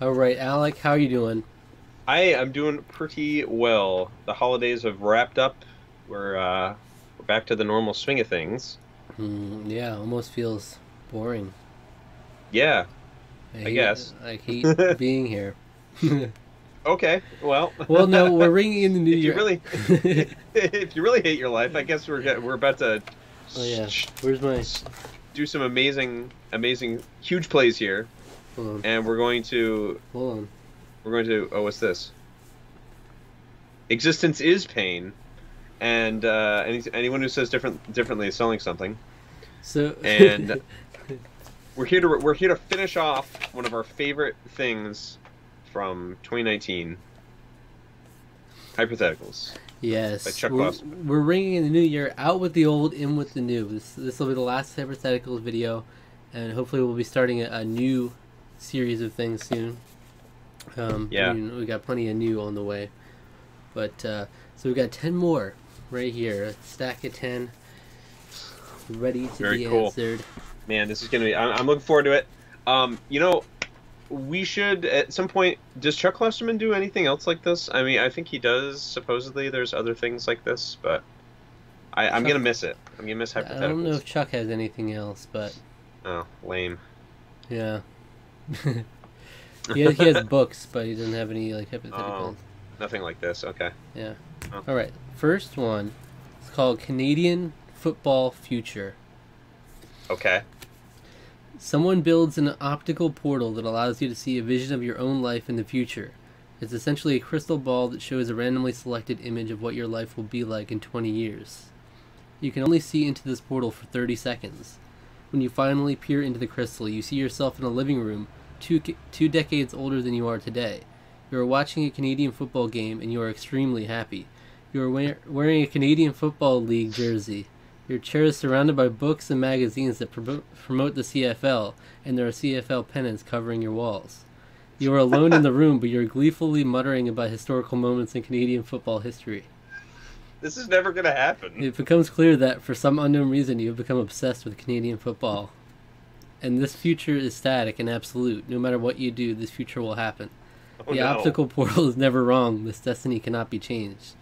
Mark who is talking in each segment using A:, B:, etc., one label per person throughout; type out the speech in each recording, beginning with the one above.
A: All right, Alec, how are you doing?
B: I am doing pretty well. The holidays have wrapped up. We're uh, we're back to the normal swing of things.
A: Mm, yeah, almost feels boring.
B: Yeah.
A: I,
B: I guess.
A: I hate being here.
B: Okay. Well.
A: well, no, we're ringing in the new
B: if you
A: year.
B: really, if you really hate your life, I guess we're we're about to
A: oh yeah, where's my?
B: do some amazing, amazing, huge plays here,
A: Hold on,
B: and we're going to
A: hold on.
B: we're going to oh what's this? Existence is pain, and uh, any, anyone who says different differently is selling something.
A: So
B: And- We're here to we're here to finish off one of our favorite things from 2019. Hypotheticals.
A: yes, we're, we're ringing in the new year. Out with the old, in with the new. This this will be the last hypotheticals video, and hopefully we'll be starting a, a new series of things soon. Um,
B: Yeah.
A: I mean, we got plenty of new on the way, but uh, so we got ten more right here. A stack of ten, ready to
B: Very
A: be
B: cool.
A: answered.
B: Man, this is gonna be. I'm, I'm looking forward to it. Um, you know, we should at some point. Does Chuck Klosterman do anything else like this? I mean, I think he does. Supposedly, there's other things like this, but I, I'm gonna miss it. I'm gonna miss hypotheticals.
A: I don't know if Chuck has anything else, but
B: Oh, lame.
A: yeah. he, has, he has books, but he doesn't have any like hypotheticals.
B: Oh. Nothing like this. Okay.
A: Yeah.
B: Oh.
A: All right. First one. It's called Canadian Football Future.
B: Okay.
A: Someone builds an optical portal that allows you to see a vision of your own life in the future. It's essentially a crystal ball that shows a randomly selected image of what your life will be like in 20 years. You can only see into this portal for 30 seconds. When you finally peer into the crystal, you see yourself in a living room two, two decades older than you are today. You are watching a Canadian football game and you are extremely happy. You are wear- wearing a Canadian Football League jersey. Your chair is surrounded by books and magazines that promote, promote the CFL, and there are CFL pennants covering your walls. You are alone in the room, but you're gleefully muttering about historical moments in Canadian football history.
B: This is never gonna happen.
A: It becomes clear that, for some unknown reason, you have become obsessed with Canadian football. And this future is static and absolute. No matter what you do, this future will happen.
B: Oh,
A: the
B: no.
A: optical portal is never wrong. This destiny cannot be changed.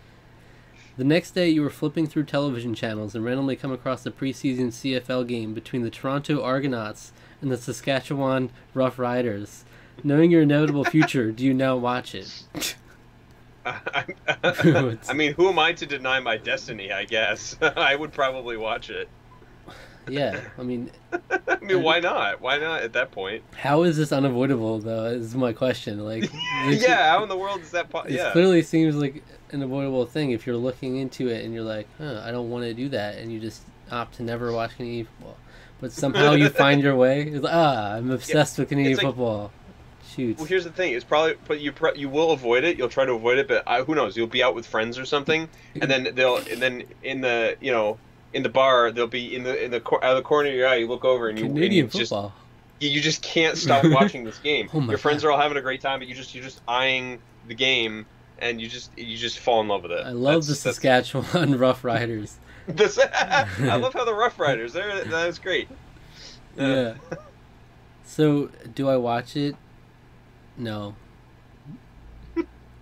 A: The next day, you were flipping through television channels and randomly come across a preseason CFL game between the Toronto Argonauts and the Saskatchewan Roughriders. Knowing your inevitable future, do you now watch it?
B: I mean, who am I to deny my destiny? I guess I would probably watch it.
A: Yeah, I mean,
B: I mean, why not? Why not at that point?
A: how is this unavoidable, though? Is my question. Like,
B: yeah, how in the world is that? Po-
A: It
B: yeah,
A: clearly seems like an avoidable thing if you're looking into it and you're like, huh, I don't want to do that, and you just opt to never watch Canadian football. But somehow you find your way. It's like, ah, I'm obsessed with Canadian
B: like-
A: football. Shoot.
B: Well, here's the thing: it's probably, but you pro- you will avoid it. You'll try to avoid it, but I, who knows? You'll be out with friends or something, and then they'll, and then in the, you know, in the bar, they'll be in the in the cor- out of the corner of your eye. You look over and you, and you
A: Canadian
B: just
A: football.
B: you you just can't stop watching this game.
A: Oh
B: your friends
A: God.
B: are all having a great time, but you just you're just eyeing the game, and you just you just fall in love with it.
A: I love the
B: That's- that's-
A: Saskatchewan Roughriders.
B: This, I love how the Roughriders. They're that's great.
A: Yeah. So, do I watch it? No.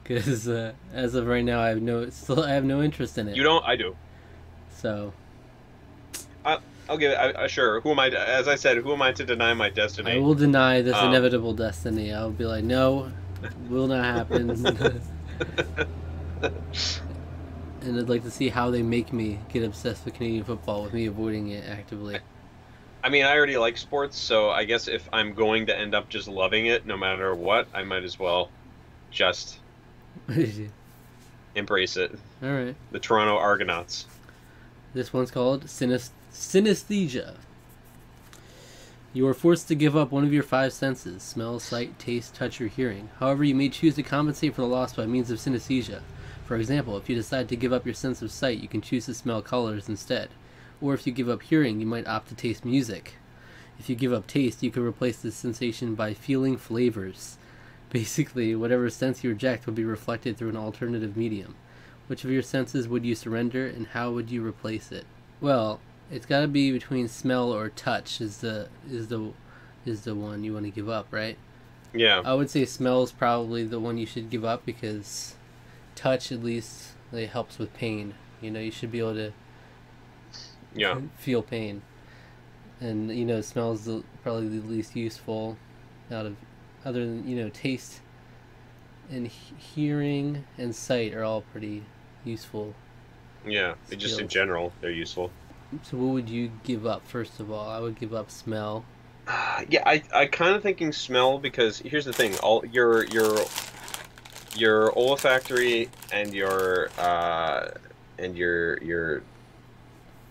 A: Because uh, as of right now, I have no still I have no interest in it.
B: You don't. I do.
A: So
B: I'll give it. I, I, sure. Who am I? As I said, who am I to deny my destiny?
A: I will deny this
B: Um,
A: inevitable destiny. I'll be like, no, will not happen. and I'd like to see how they make me get obsessed with Canadian football with me avoiding it actively.
B: I mean, I already like sports, so I guess if I'm going to end up just loving it, no matter what, I might as well just embrace it.
A: right.
B: The Toronto Argonauts.
A: This one's called synes- synesthesia. You are forced to give up one of your five senses smell, sight, taste, touch, or hearing. However, you may choose to compensate for the loss by means of synesthesia. For example, if you decide to give up your sense of sight, you can choose to smell colors instead. Or if you give up hearing, you might opt to taste music. If you give up taste, you can replace this sensation by feeling flavors. Basically, whatever sense you reject will be reflected through an alternative medium. Which of your senses would you surrender, and how would you replace it? Well, it's got to be between smell or touch. Is the is the is the one you want to give up, right?
B: Yeah.
A: I would say smell is probably the one you should give up because touch at least it helps with pain. You know, you should be able to
B: Yeah.
A: feel pain, and you know, smell is the, probably the least useful out of other than you know taste and he- hearing and sight are all pretty useful.
B: Yeah. It just in general, they're useful.
A: So what would you give up first of all? I would give up smell.
B: Yeah, I, I kind of thinking smell because here's the thing: all your your your olfactory and your uh, and your your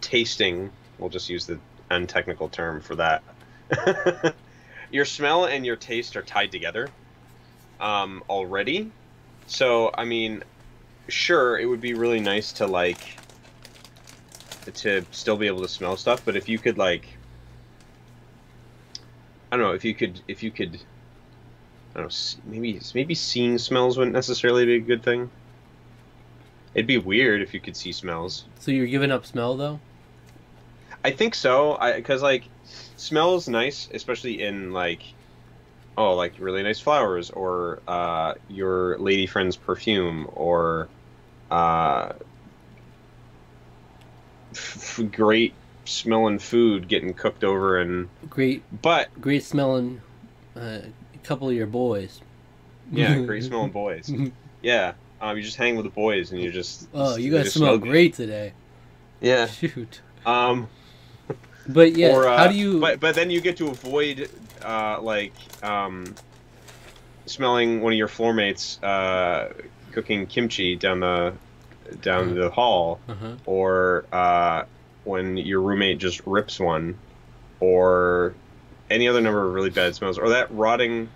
B: tasting. We'll just use the untechnical term for that. your smell and your taste are tied together um, already. So I mean, sure, it would be really nice to like to still be able to smell stuff, but if you could like I don't know if you could if you could I don't know maybe maybe seeing smells wouldn't necessarily be a good thing. It'd be weird if you could see smells.
A: So you're giving up smell though?
B: I think so. I because like smells nice, especially in like oh like really nice flowers or uh, your lady friend's perfume or uh, f- great smelling food getting cooked over and
A: Great,
B: but
A: great smelling. Uh, a couple of your boys.
B: Yeah, great smelling boys. Yeah, um, you just hang with the boys and you just.
A: Oh, you guys smell
B: good.
A: great today.
B: Yeah.
A: Shoot.
B: Um.
A: But yeah,
B: or, uh,
A: how do you?
B: But but then you get to avoid, uh, like um, smelling one of your floor mates uh, cooking kimchi down the down the hall,
A: uh-huh.
B: or uh, when your roommate just rips one, or any other number of really bad smells, or that rotting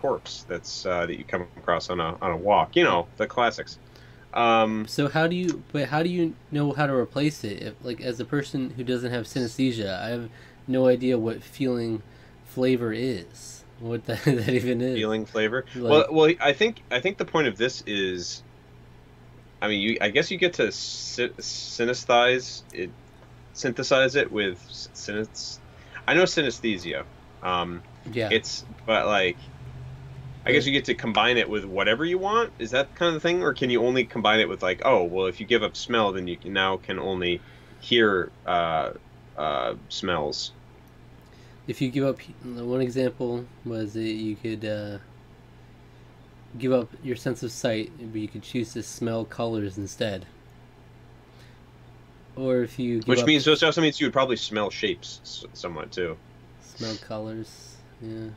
B: corpse that's uh, that you come across on a on a walk. You know the classics. Um,
A: So how do you? But how do you know how to replace it? If, like as a person who doesn't have synesthesia, I have no idea what feeling flavor is. What that, that even is.
B: feeling flavor.
A: Like-
B: well, well, I think I think the point of this is, I mean, you I guess you get to sy- synesthesize it, synthesize it with synes. I know synesthesia. Um,
A: Yeah.
B: it's but like, I guess you get to combine it with whatever you want. Is that kind of the thing, or can you only combine it with like, oh, well, if you give up smell, then you can now can only hear uh, uh, smells.
A: if you give up one example was that you could uh, give up your sense of sight but you could choose to smell colors instead. Or if you
B: Which
A: up
B: means which also means you would probably smell shapes somewhat too.
A: smell colors yeah.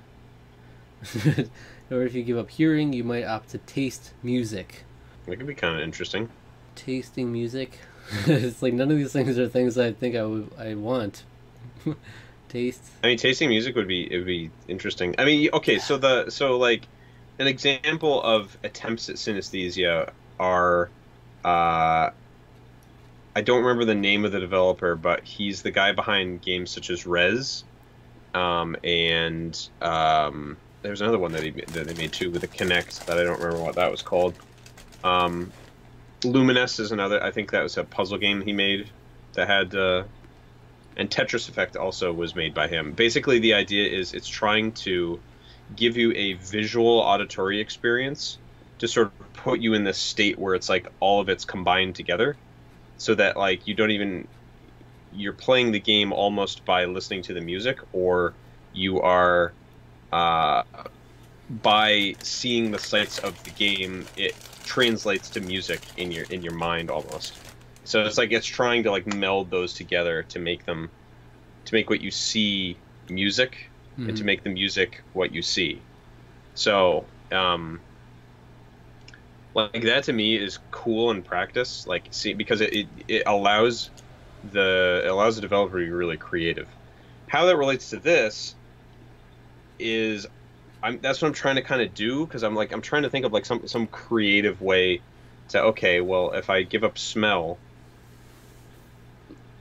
A: Or if you give up hearing you might opt to taste music.
B: That could be kind of interesting.
A: tasting music? It's like none of these things are things i think i would i want. Taste.
B: I mean, tasting music would be it would be interesting. I mean, okay, so the so like an example of attempts at synesthesia are, uh, I don't remember the name of the developer, but he's the guy behind games such as Rez, um, and um, there's another one that he that they made too with a Kinect that I don't remember what that was called. Um, Lumines is another. I think that was a puzzle game he made that had. Uh, and Tetris Effect also was made by him. Basically, the idea is it's trying to give you a visual auditory experience to sort of put you in this state where it's like all of it's combined together, so that like you don't even you're playing the game almost by listening to the music, or you are uh, by seeing the sights of the game. It translates to music in your in your mind almost. So it's like it's trying to like meld those together to make them to make what you see music and to
A: Mhm.
B: make the music what you see. So, um like that to me is cool in practice, like see because it, it, it allows the it allows the developer to be really creative. How that relates to this is I'm that's what I'm trying to kind of do because I'm like I'm trying to think of like some some creative way to okay, well, if I give up smell,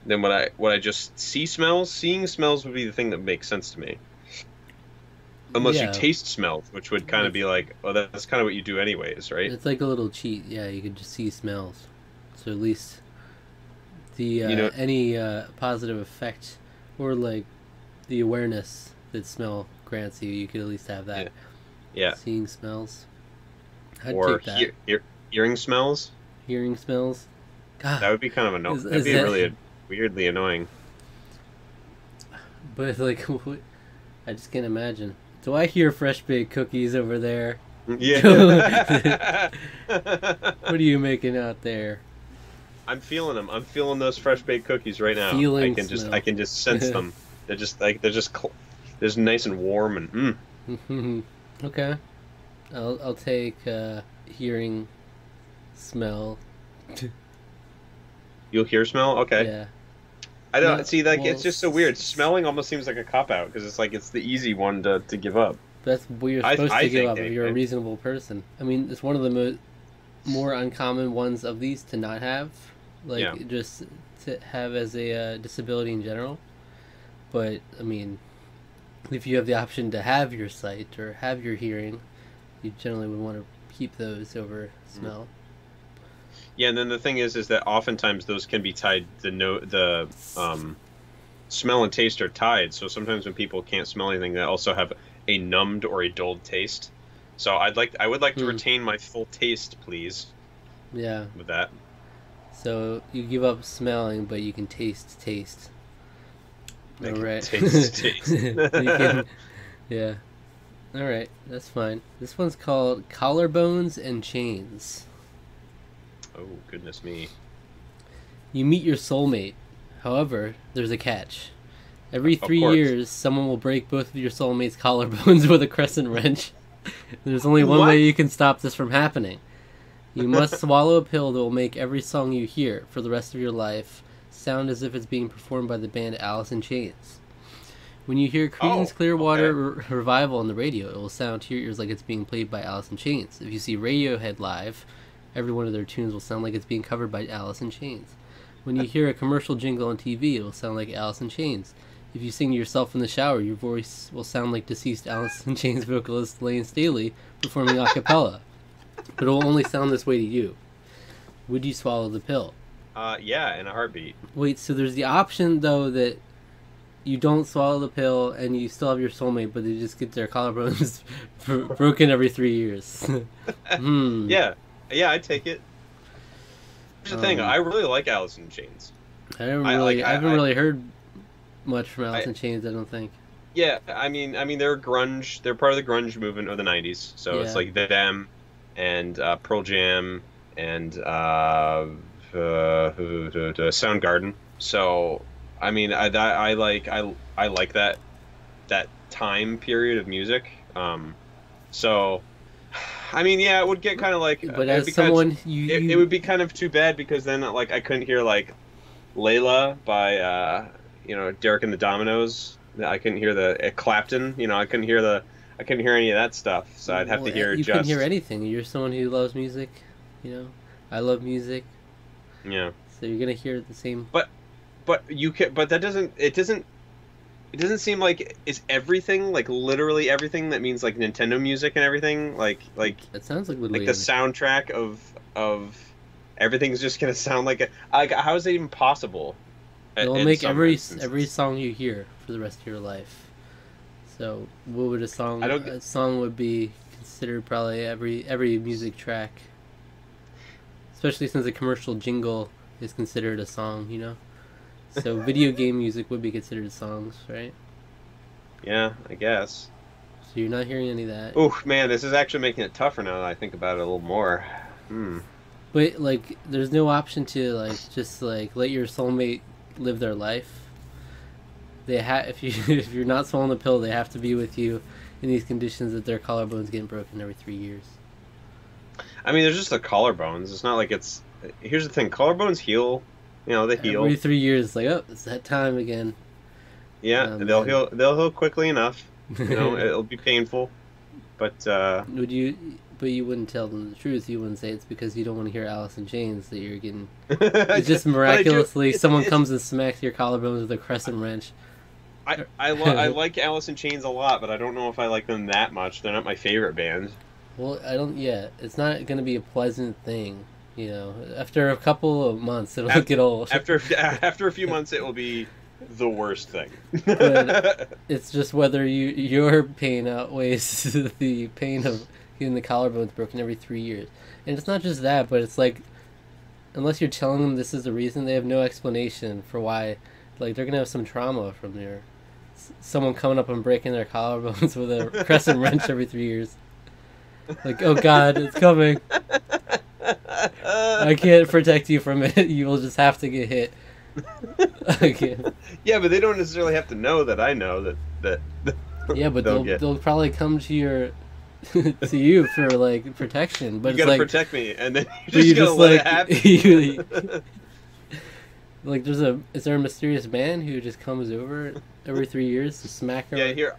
B: then what I what I just see smells, seeing smells would be the thing that makes sense to me. Unless
A: Yeah.
B: you taste smells, which would kind of be like, oh, that's kind of what you do anyways, right?
A: It's like a little cheat. Yeah, you can just see smells. So at least the uh,
B: You know-
A: any uh, positive effect or like the awareness that smell grants you, you could at least have that.
B: Yeah.
A: Seeing smells. I'd
B: or
A: take that.
B: hear, hear, hearing smells.
A: Hearing smells. God.
B: That would be kind of annoying. That'd
A: is
B: be
A: that-
B: really weirdly annoying.
A: But like, what- I just can't imagine. Do I hear fresh baked cookies over there?
B: Yeah.
A: What are you making out there?
B: I'm feeling them. I'm feeling those fresh baked cookies right now.
A: Feeling
B: I can just. I can just sense them. They're just like they're just cl- they're just nice and warm and mm.
A: okay. I'll I'll take uh, hearing, smell.
B: You'll hear smell. Okay.
A: Yeah.
B: I don't
A: No,
B: see like
A: well,
B: it's just so weird. Smelling almost seems like a cop out because it's like it's the easy one to, to give up.
A: That's what you're
B: I-
A: supposed
B: I
A: to give up if you're a reasonable person. I mean, it's one of the mo- more uncommon ones of these to not have, like
B: Yeah.
A: just to have as a uh, disability in general. But I mean, if you have the option to have your sight or have your hearing, you generally would want to keep those over
B: Mm. Yeah, and then the thing is, is that oftentimes those can be tied. The no, the um, smell and taste are tied. So sometimes when people can't smell anything, they also have a numbed or a dulled taste. So I'd like, I would like to
A: Hmm.
B: retain my full taste, please,
A: Yeah.
B: with that.
A: So you give up smelling, but you can taste taste.
B: I can
A: Alright.
B: taste taste.
A: You can- yeah. All right, that's fine. This one's called Collarbones and Chains.
B: Oh goodness me!
A: You meet your soulmate. However, there's a catch. Every three years, someone will break both of your soulmate's collarbones with a crescent wrench. There's only one
B: What?
A: way you can stop this from happening. You must swallow a pill that will make every song you hear for the rest of your life sound as if it's being performed by the band Alice in Chains. When you hear Creedence
B: Oh,
A: Clearwater
B: okay.
A: Re- Revival on the radio, it will sound to your ears like it's being played by Alice in Chains. If you see Radiohead live, every one of their tunes will sound like it's being covered by Alice in Chains. When you hear a commercial jingle on TV, it will sound like Alice in Chains. If you sing to yourself in the shower, your voice will sound like deceased Alice in Chains vocalist Layne Staley performing a cappella. But it will only sound this way to you. Would you swallow the pill?
B: Uh, yeah, in a heartbeat.
A: Wait, so there's the option though that you don't swallow the pill and you still have your soulmate, but they just get their collarbones broken every three years. hmm.
B: Yeah, yeah, I'd take it. Here's the thing:
A: Um,
B: I really like Alice in Chains.
A: I haven't
B: I-
A: really,
B: like,
A: I,
B: I-
A: haven't
B: I-
A: really heard much from Alice
B: I-
A: in Chains. I don't think.
B: Yeah, I mean, I mean, they're grunge. They're part of the grunge movement of the '90s. So it's like them, and uh, Pearl Jam, and uh, uh, Soundgarden. So, I mean, I, I like, I, I like that, that time period of music. Um, so, I mean, yeah, it would get kind of like,
A: But
B: it'd
A: as
B: be kind of-
A: someone, you,
B: it,
A: you
B: it would be kind of too bad because then like I couldn't hear like Layla by uh, you know Derek and the Dominos. I couldn't hear the uh, Clapton. You know I couldn't hear the I couldn't hear any of that stuff. So I'd have
A: well,
B: to hear
A: You
B: just
A: can hear anything. You're someone who loves music. You know, I love music,
B: yeah.
A: so you're gonna hear the same.
B: But, but you can but that doesn't it doesn't it doesn't seem like is everything like literally everything that means like Nintendo music and everything like like
A: It sounds like
B: like the soundtrack of of everything's just gonna sound like a like how is it even possible?
A: It'll make every
B: instances?
A: every song you hear for the rest of your life. So, what would a song?
B: I don't
A: A song would be considered probably every every music track, especially since a commercial jingle is considered a song. You know, so video game music would be considered songs, right?
B: Yeah, I guess.
A: So you're not hearing any of that.
B: Oh man, this is actually making it tougher now that I think about it a little more. Hmm.
A: But like, there's no option to like just like let your soulmate live their life. They have if you if you're not swallowing the pill, they have to be with you in these conditions that their collarbones getting broken every three years.
B: I mean, there's just the collarbones. It's not like it's. Here's the thing: collarbones heal. You know, they heal.
A: Every three years, like oh, it's that time again.
B: yeah,
A: um,
B: they'll
A: and-
B: heal. They'll heal quickly enough. You know, it'll be painful, but uh,
A: Would you? But you wouldn't tell them the truth. You wouldn't say it's because you don't want to hear Alice in Chains that you're getting. It's just
B: do-
A: miraculously someone
B: it's-
A: comes and smacks your collarbones with a crescent wrench.
B: I I, lo- I like Alice in Chains a lot, but I don't know if I like them that much. They're not my favorite band.
A: Well, I don't. Yeah, it's not going to be a pleasant thing. You know, after a couple of months, it'll
B: After-
A: get old.
B: After after a few months, it will be the worst thing.
A: It's just whether you your pain outweighs the pain of getting the collarbones broken every three years. And it's not just that, but it's like, unless you're telling them this is the reason, they have no explanation for why. Like they're gonna have some trauma from their someone coming up and breaking their collarbones with a crescent wrench every three years. Like, oh God, it's coming. I can't protect you from it. You will just have to get hit. Can't.
B: yeah, but they don't necessarily have to know that I know that that.
A: Yeah, but
B: They'll
A: they'll
B: get-
A: they'll probably come to your to you for like protection. But
B: you
A: it's
B: gotta
A: like
B: protect me, and then you're
A: you
B: just let
A: like
B: it happen.
A: you, like there's a is there a mysterious man who just comes over every three years to smack her?
B: yeah, here.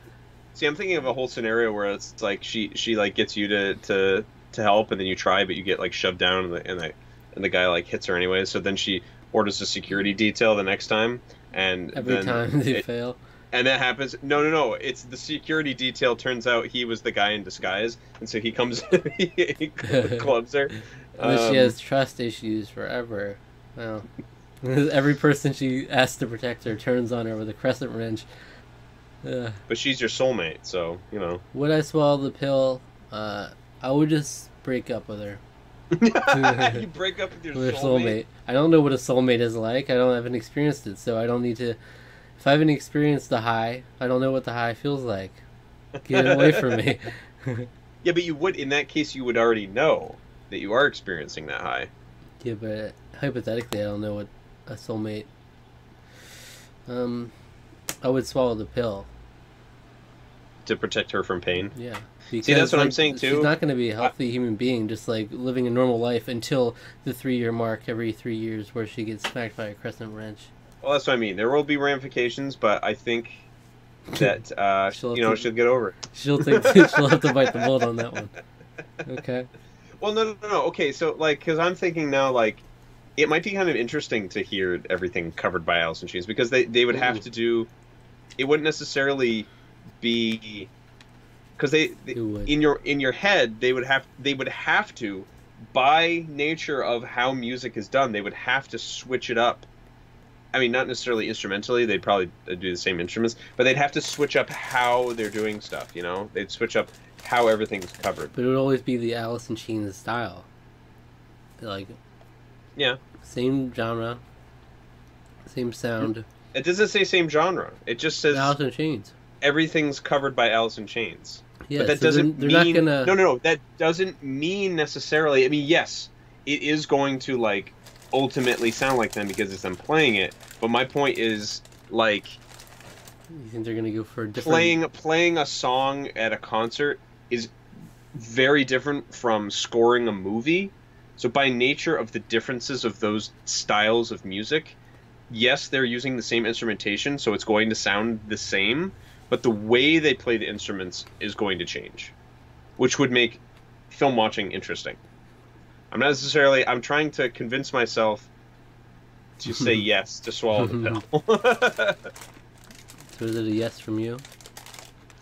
B: See, I'm thinking of a whole scenario where it's like she she like gets you to to to help, and then you try, but you get like shoved down, and the and the, and the guy like hits her anyway. So then she orders a security detail the next time, and
A: every
B: then
A: time they
B: it-
A: fail.
B: and that happens. No, no, no. It's the security detail. Turns out he was the guy in disguise, and so he comes, he, he clubs her.
A: And then she
B: Um,
A: has trust issues forever. Well, every person she asks to protect her turns on her with a crescent wrench. Ugh.
B: But she's your soulmate, so you know.
A: Would I swallow the pill? Uh, I would just break up with her.
B: you break up with your
A: with
B: soulmate.
A: soulmate. I don't know what a soulmate is like. I don't haven't experienced it, so I don't need to. If I haven't experienced the high, I don't know what the high feels like. Get it away from me.
B: Yeah, but you would in that case you would already know that you are experiencing that high.
A: yeah, but hypothetically, I don't know what a soulmate. Um, I would swallow the pill.
B: to protect her from pain.
A: Yeah.
B: That's what I'm saying, too.
A: She's not going to be a healthy human being, just like living a normal life until the three-year mark every three years, where she gets smacked by a crescent wrench.
B: Well, that's what I mean. There will be ramifications, but I think that uh,
A: She'll
B: you know
A: to-
B: she'll get over it.
A: She'll take. she'll have to bite the bullet on that one. Okay.
B: Well, no, no, no, no. Okay, so like, because I'm thinking now, like, it might be kind of interesting to hear everything covered by Alice in Chains because they they would have
A: Ooh.
B: to do. It wouldn't necessarily be because they, they in your in your head they would have they would have to by nature of how music is done they would have to switch it up i mean not necessarily instrumentally they'd probably uh, do the same instruments but they'd have to switch up how they're doing stuff you know they'd switch up how everything's covered
A: But it would always be the Alice in Chains style. Like.
B: Yeah.
A: Same genre. Same sound.
B: it doesn't say same genre it just says
A: Alice in Chains.
B: Everything's covered by alice in chains
A: Yeah.
B: but that
A: so
B: doesn't
A: they're, they're
B: mean
A: not gonna.
B: no no no that doesn't mean necessarily i mean yes it is going to like ultimately sound like them because it's them playing it but my point is like
A: You think they're gonna go for a different?
B: playing playing a song at a concert is very different from scoring a movie so by nature of the differences of those styles of music yes they're using the same instrumentation so it's going to sound the same but the way they play the instruments is going to change which would make film watching interesting i'm not necessarily i'm trying to convince myself to say yes to swallow the pill
A: So is it a yes from you?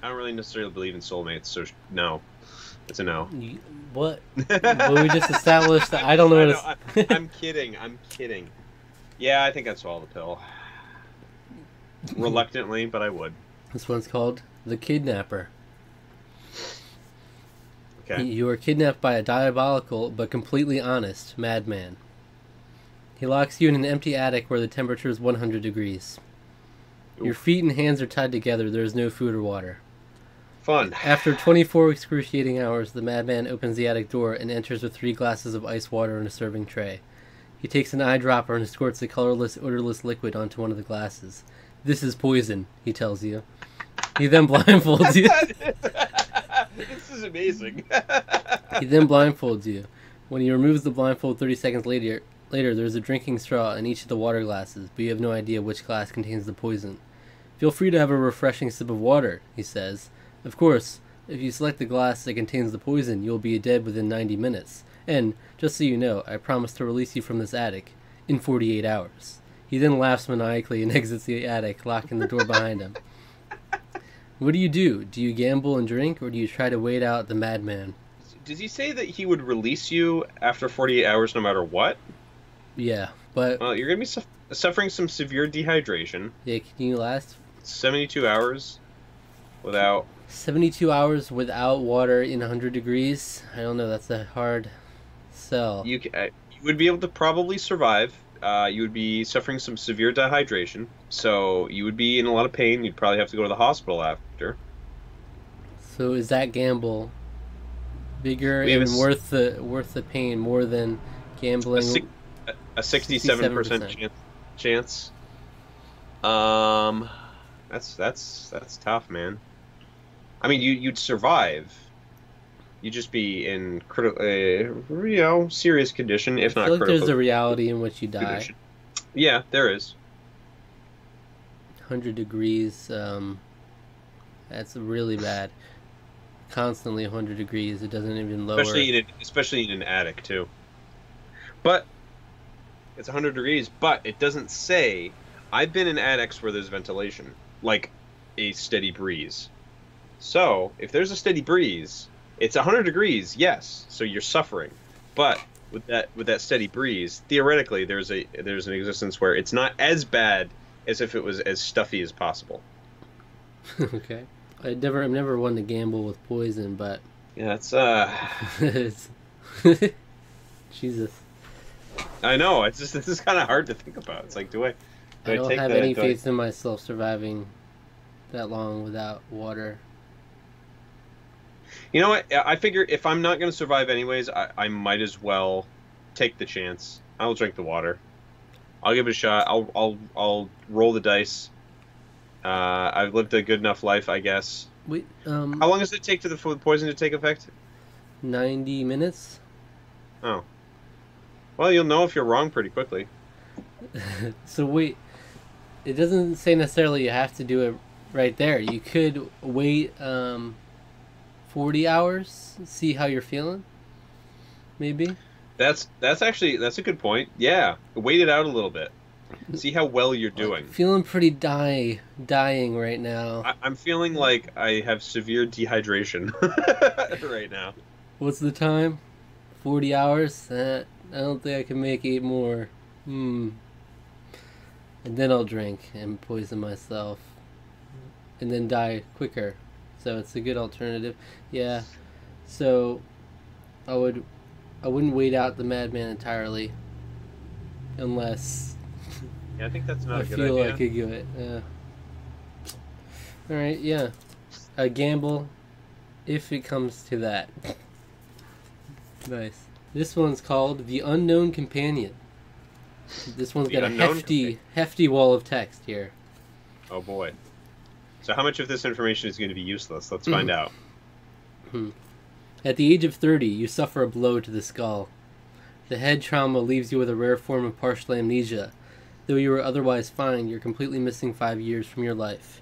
B: I don't really necessarily believe in soulmates, so sh- no. It's a no.
A: You- what? Well, we just established that I don't know what
B: I
A: it's.
B: I'm, I'm kidding. I'm kidding. Yeah, I think I'd swallow the pill. Reluctantly, but I would.
A: This one's called The Kidnapper.
B: Okay.
A: You are kidnapped by a diabolical but completely honest madman. He locks you in an empty attic where the temperature is 100 degrees. Your feet and hands are tied together. There is no food or water.
B: Fun.
A: After 24 excruciating hours, the madman opens the attic door and enters with three glasses of ice water in a serving tray. He takes an eyedropper and squirts the colorless, odorless liquid onto one of the glasses. This is poison, he tells you. He then blindfolds you.
B: this is amazing.
A: He then blindfolds you. When he removes the blindfold 30 seconds later, later there's a drinking straw in each of the water glasses, but you have no idea which glass contains the poison. Feel free to have a refreshing sip of water, he says. Of course, if you select the glass that contains the poison, you'll be dead within 90 minutes. And, just so you know, I promise to release you from this attic in 48 hours. He then laughs maniacally and exits the attic, locking the door behind him. What do you do? Do you gamble and drink, or do you try to wait out the madman?
B: Does he say that he would release you after 48 hours no matter what?
A: Yeah. But
B: Well, you're gonna be su- suffering some severe dehydration.
A: yeah, can you last
B: 72 hours without.
A: 72 hours without water in 100 degrees? I don't know. That's a hard sell.
B: You, uh, you would be able to probably survive. Uh, you would be suffering some severe dehydration, so you would be in a lot of pain. You'd probably have to go to the hospital after.
A: So is that gamble bigger and
B: a
A: worth the worth the pain more than gambling?
B: A 67%
A: 67%.
B: chance. Chance. Um, that's that's that's tough, man. I mean, you you'd survive. You'd just be in critical, uh, you know, serious condition, if
A: I
B: not
A: feel like
B: critical.
A: there's a reality in which you die.
B: condition. Yeah, there is.
A: 100 degrees. Um, that's really bad. Constantly 100 degrees. It doesn't even lower.
B: especially in an, especially in an attic too. But it's 100 degrees, but it doesn't say. I've been in attics where there's ventilation, like a steady breeze. So if there's a steady breeze, it's 100 degrees, yes. So you're suffering, but with that with that steady breeze, theoretically there's a there's an existence where it's not as bad as if it was as stuffy as possible.
A: okay. I never, I'm never one to gamble with poison, but
B: Yeah, it's uh,
A: it's Jesus.
B: I know it's just this is kind of hard to think about. It's like, do I? Do
A: I don't
B: take
A: have
B: the-
A: any
B: do I-
A: faith in myself surviving that long without water.
B: You know what? I figure if I'm not going to survive anyways, I, I might as well take the chance. I'll drink the water. I'll give it a shot. I'll I'll I'll roll the dice. Uh, I've lived a good enough life, I guess.
A: Wait, um,
B: How long does it take to the poison to take effect?
A: 90 minutes?
B: Oh. Well, you'll know if you're wrong pretty quickly.
A: so wait, it doesn't say necessarily you have to do it right there. You could wait um, 40 hours, see how you're feeling. Maybe.
B: That's that's actually that's a good point. Yeah, wait it out a little bit. See how well you're doing.
A: Feeling pretty die dying right now.
B: I, I'm feeling like I have severe dehydration right now.
A: What's the time? 40 hours? Uh, I don't think I can make eight more. Hmm. And then I'll drink and poison myself. And then die quicker. So it's a good alternative. Yeah. So I would I wouldn't wait out the madman entirely. Unless
B: Yeah, I think that's not
A: I
B: a good
A: feel
B: idea.
A: I could do it. Yeah. Alright, yeah. A gamble if it comes to that. nice. This one's called The Unknown Companion. This one's
B: The
A: got a hefty, hefty wall of text here.
B: Oh boy. So how much of this information is going to be useless? Let's
A: Hmm.
B: find out.
A: At the age of 30, you suffer a blow to the skull. The head trauma leaves you with a rare form of partial amnesia. Though you are otherwise fine, you're completely missing five years from your life.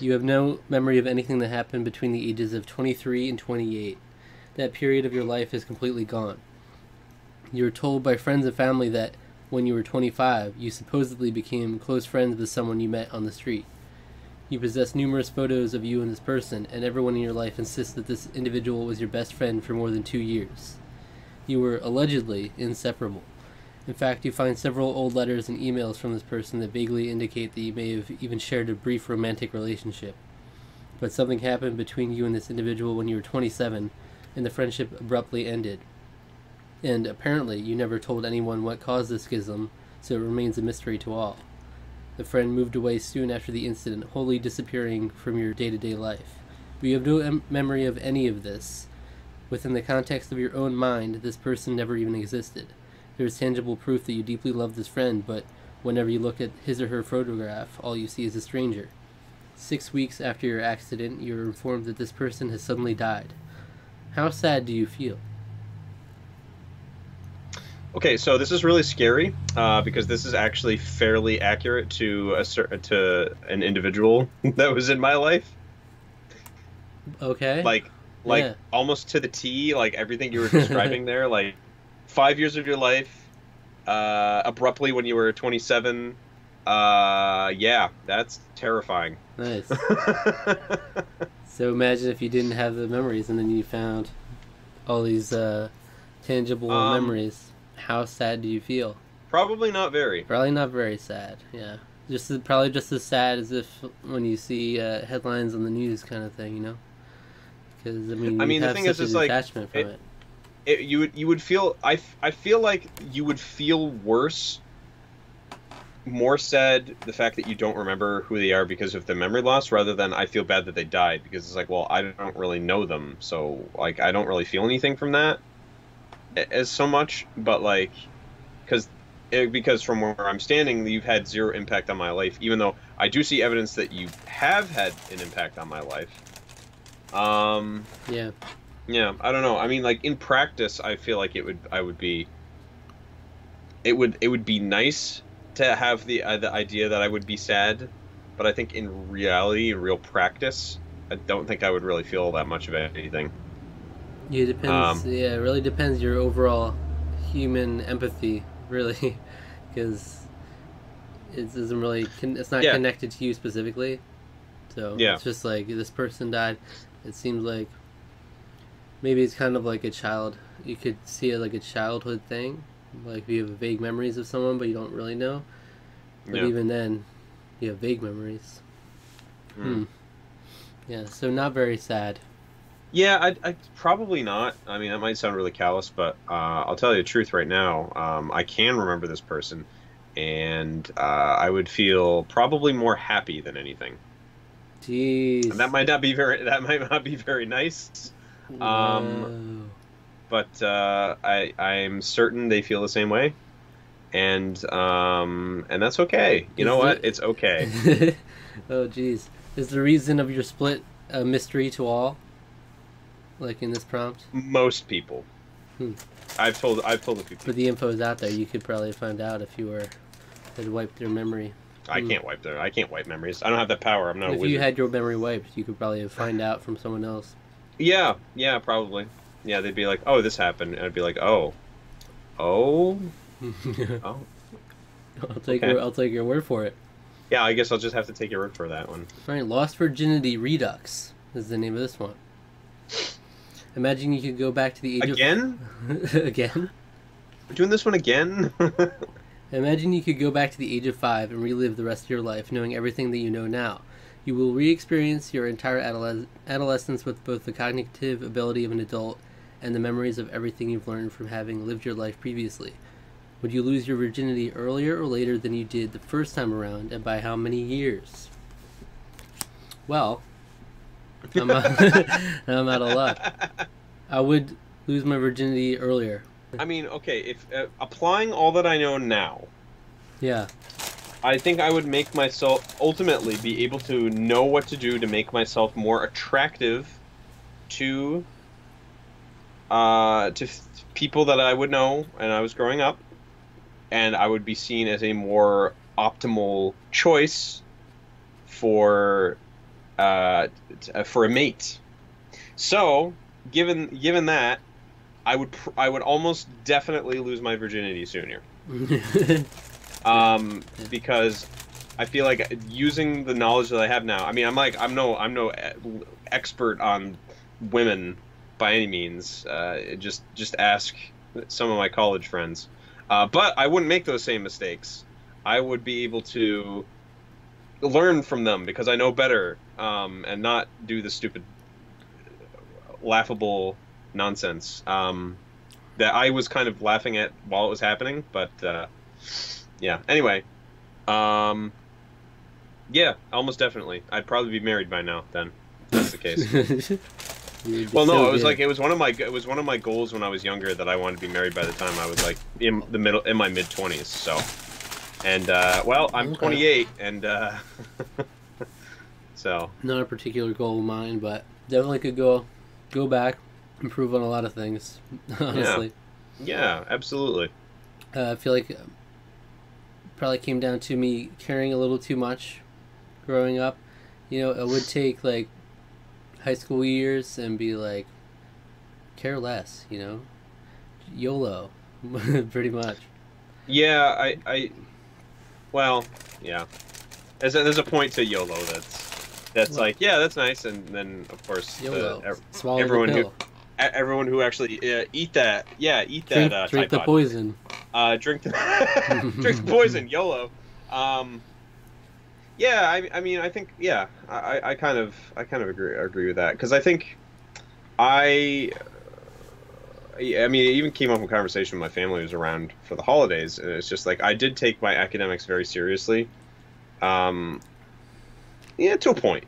A: You have no memory of anything that happened between the ages of 23 and 28. That period of your life is completely gone. You are told by friends and family that when you were 25, you supposedly became close friends with someone you met on the street. You possess numerous photos of you and this person, and everyone in your life insists that this individual was your best friend for more than two years. You were allegedly inseparable. In fact, you find several old letters and emails from this person that vaguely indicate that you may have even shared a brief romantic relationship. But something happened between you and this individual when you were 27, and the friendship abruptly ended. And apparently, you never told anyone what caused the schism, so it remains a mystery to all. The friend moved away soon after the incident, wholly disappearing from your day to day life. But you have no em- memory of any of this. Within the context of your own mind, this person never even existed. There is tangible proof that you deeply love this friend, but whenever you look at his or her photograph, all you see is a stranger. Six weeks after your accident, you are informed that this person has suddenly died. How sad do you feel?
B: Okay, so this is really scary uh, because this is actually fairly accurate to a cer- to an individual that was in my life.
A: Okay.
B: Like, like
A: Yeah.
B: almost to the T. Like everything you were describing there. Like five years of your life, uh, abruptly when you were 27. Uh, yeah, that's terrifying.
A: nice. So imagine if you didn't have the memories and then you found all these uh, tangible
B: Um,
A: memories. How sad do you feel?
B: Probably not very.
A: Probably not very sad. Yeah, just as- probably just as sad as if when you see uh, headlines on the news, kind of thing. You know, because I mean,
B: I
A: you
B: mean, the
A: have
B: thing
A: such
B: is, it's like,
A: detachment from
B: it-
A: it.
B: It, you would you would feel I, I feel like you would feel worse more sad the fact that you don't remember who they are because of the memory loss rather than I feel bad that they died because it's like well I don't really know them so like I don't really feel anything from that as so much but like because because from where I'm standing you've had zero impact on my life even though I do see evidence that you have had an impact on my life um
A: Yeah,
B: yeah, I don't know. I mean, like in practice, I feel like it would. I would be. It would. It would be nice to have the uh, the idea that I would be sad, but I think in reality, in real practice, I don't think I would really feel that much of anything.
A: Yeah, it depends.
B: Um,
A: yeah, it really depends your overall human empathy, really, because it doesn't really. Con- it's not
B: Yeah.
A: connected to you specifically. So
B: Yeah.
A: it's just like this person died. It seems like maybe it's kind of like a child. You could see it like a childhood thing, like you have vague memories of someone, but you don't really know. But
B: Yeah.
A: even then, you have vague memories.
B: Mm.
A: Hmm. Yeah, so not very sad.
B: Yeah, I, I probably not. I mean, that might sound really callous, but uh, I'll tell you the truth right now. Um, I can remember this person, and uh, I would feel probably more happy than anything.
A: Jeez.
B: And that might not be very. That might not be very nice. um, but uh, I I'm certain they feel the same way, and um, and that's okay. You
A: Is
B: know what? It's okay.
A: Oh, jeez. Is the reason of your split a mystery to all? Like in this prompt?
B: Most people.
A: Hmm.
B: I've told I've told the people
A: But the info is out there. You could probably find out if you were had wiped their memory.
B: I
A: Hmm.
B: can't wipe their I can't wipe memories. I don't have that power. I'm not
A: if you had your memory wiped, you could probably find out from someone else.
B: Yeah, yeah, probably. Yeah, they'd be like, "Oh, this happened," and I'd be like, "Oh, oh, oh."
A: I'll take
B: Okay.
A: your I'll take your word for it.
B: Yeah, I guess I'll just have to take your word for that one.
A: All right, Lost Virginity Redux is the name of this one. Imagine you could go back to the age
B: Again?
A: of again.
B: We're doing this one again?
A: Imagine you could go back to the age of five and relive the rest of your life, knowing everything that you know now. You will re-experience your entire adoles- adolescence with both the cognitive ability of an adult and the memories of everything you've learned from having lived your life previously. Would you lose your virginity earlier or later than you did the first time around, and by how many years? Well, I'm out, I'm out of luck. I would lose my virginity earlier.
B: I mean, okay, if uh, applying all that I know now,
A: Yeah.
B: I think I would make myself ultimately be able to know what to do to make myself more attractive to uh, to f- people that I would know and I was growing up, and I would be seen as a more optimal choice for uh, uh, for a mate. So, given given that, I would pr- I would almost definitely lose my virginity sooner um, because I feel like using the knowledge that I have now. I mean, I'm like I'm no I'm no e- expert on women by any means. Uh, just just ask some of my college friends. Uh, but I wouldn't make those same mistakes. I would be able to learn from them because I know better um, and not do the stupid, laughable nonsense um, that I was kind of laughing at while it was happening. But uh, yeah. Anyway, um, yeah, almost definitely. I'd probably be married by now. Then, if that's the case. Well, no,
A: so
B: it was
A: good.
B: like it was one of my it was one of my goals when I was younger that I wanted to be married by the time I was like in the middle in my mid twenties. So, and uh, well, I'm
A: Okay.
B: 28, and uh, so
A: not a particular goal of mine, but definitely could go go back, improve on a lot of things. Honestly,
B: yeah, absolutely.
A: uh, I feel like uh, probably came down to me caring a little too much growing up. You know, it would take like high school years and be like care less. You know, YOLO, pretty much.
B: Yeah, I, I, well, yeah. There's a, there's a point to YOLO that's that's
A: Well-
B: like yeah, that's nice, and then of course the-
A: YOLO,
B: ev-
A: swallow
B: everyone who-
A: pill,
B: e- everyone who actually uh, eat that, yeah, eat
A: drink,
B: that uh,
A: drink the
B: Pod.
A: poison.
B: Uh, drink the drink the poison, YOLO. Um, yeah, I, I mean, I think yeah, I, I kind of I kind of agree agree with that because I think I. I mean, it even came up in conversation with my family was around for the holidays, and it's just like I did take my academics very seriously. Um, yeah, to a point.